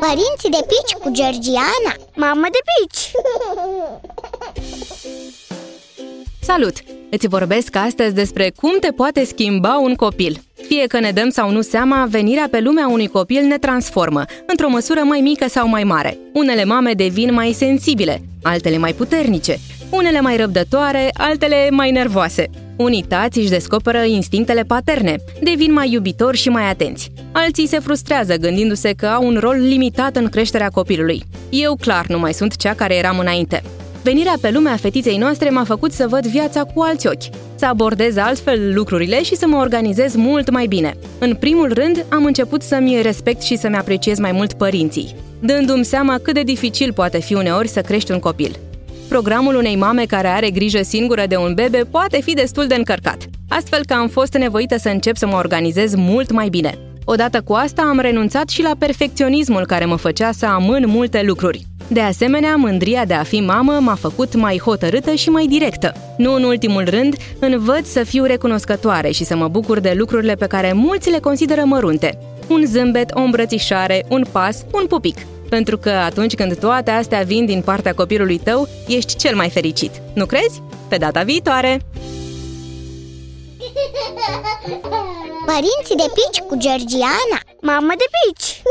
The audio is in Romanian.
Părinții de pici cu Georgiana Mamă de pici! Salut! Îți vorbesc astăzi despre cum te poate schimba un copil. Fie că ne dăm sau nu seama, venirea pe lumea unui copil ne transformă, într-o măsură mai mică sau mai mare. Unele mame devin mai sensibile, altele mai puternice, unele mai răbdătoare, altele mai nervoase. Unii tați își descoperă instinctele paterne, devin mai iubitori și mai atenți. Alții se frustrează gândindu-se că au un rol limitat în creșterea copilului. Eu clar nu mai sunt cea care eram înainte. Venirea pe lumea fetiței noastre m-a făcut să văd viața cu alți ochi, să abordez altfel lucrurile și să mă organizez mult mai bine. În primul rând, am început să-mi respect și să-mi apreciez mai mult părinții, dându-mi seama cât de dificil poate fi uneori să crești un copil. Programul unei mame care are grijă singură de un bebe poate fi destul de încărcat, astfel că am fost nevoită să încep să mă organizez mult mai bine. Odată cu asta am renunțat și la perfecționismul care mă făcea să amân multe lucruri. De asemenea, mândria de a fi mamă m-a făcut mai hotărâtă și mai directă. Nu în ultimul rând, învăț să fiu recunoscătoare și să mă bucur de lucrurile pe care mulți le consideră mărunte. Un zâmbet, o îmbrățișare, un pas, un pupic. Pentru că atunci când toate astea vin din partea copilului tău, ești cel mai fericit. Nu crezi? Pe data viitoare! Părinții de pici cu Georgiana Mamă de pici!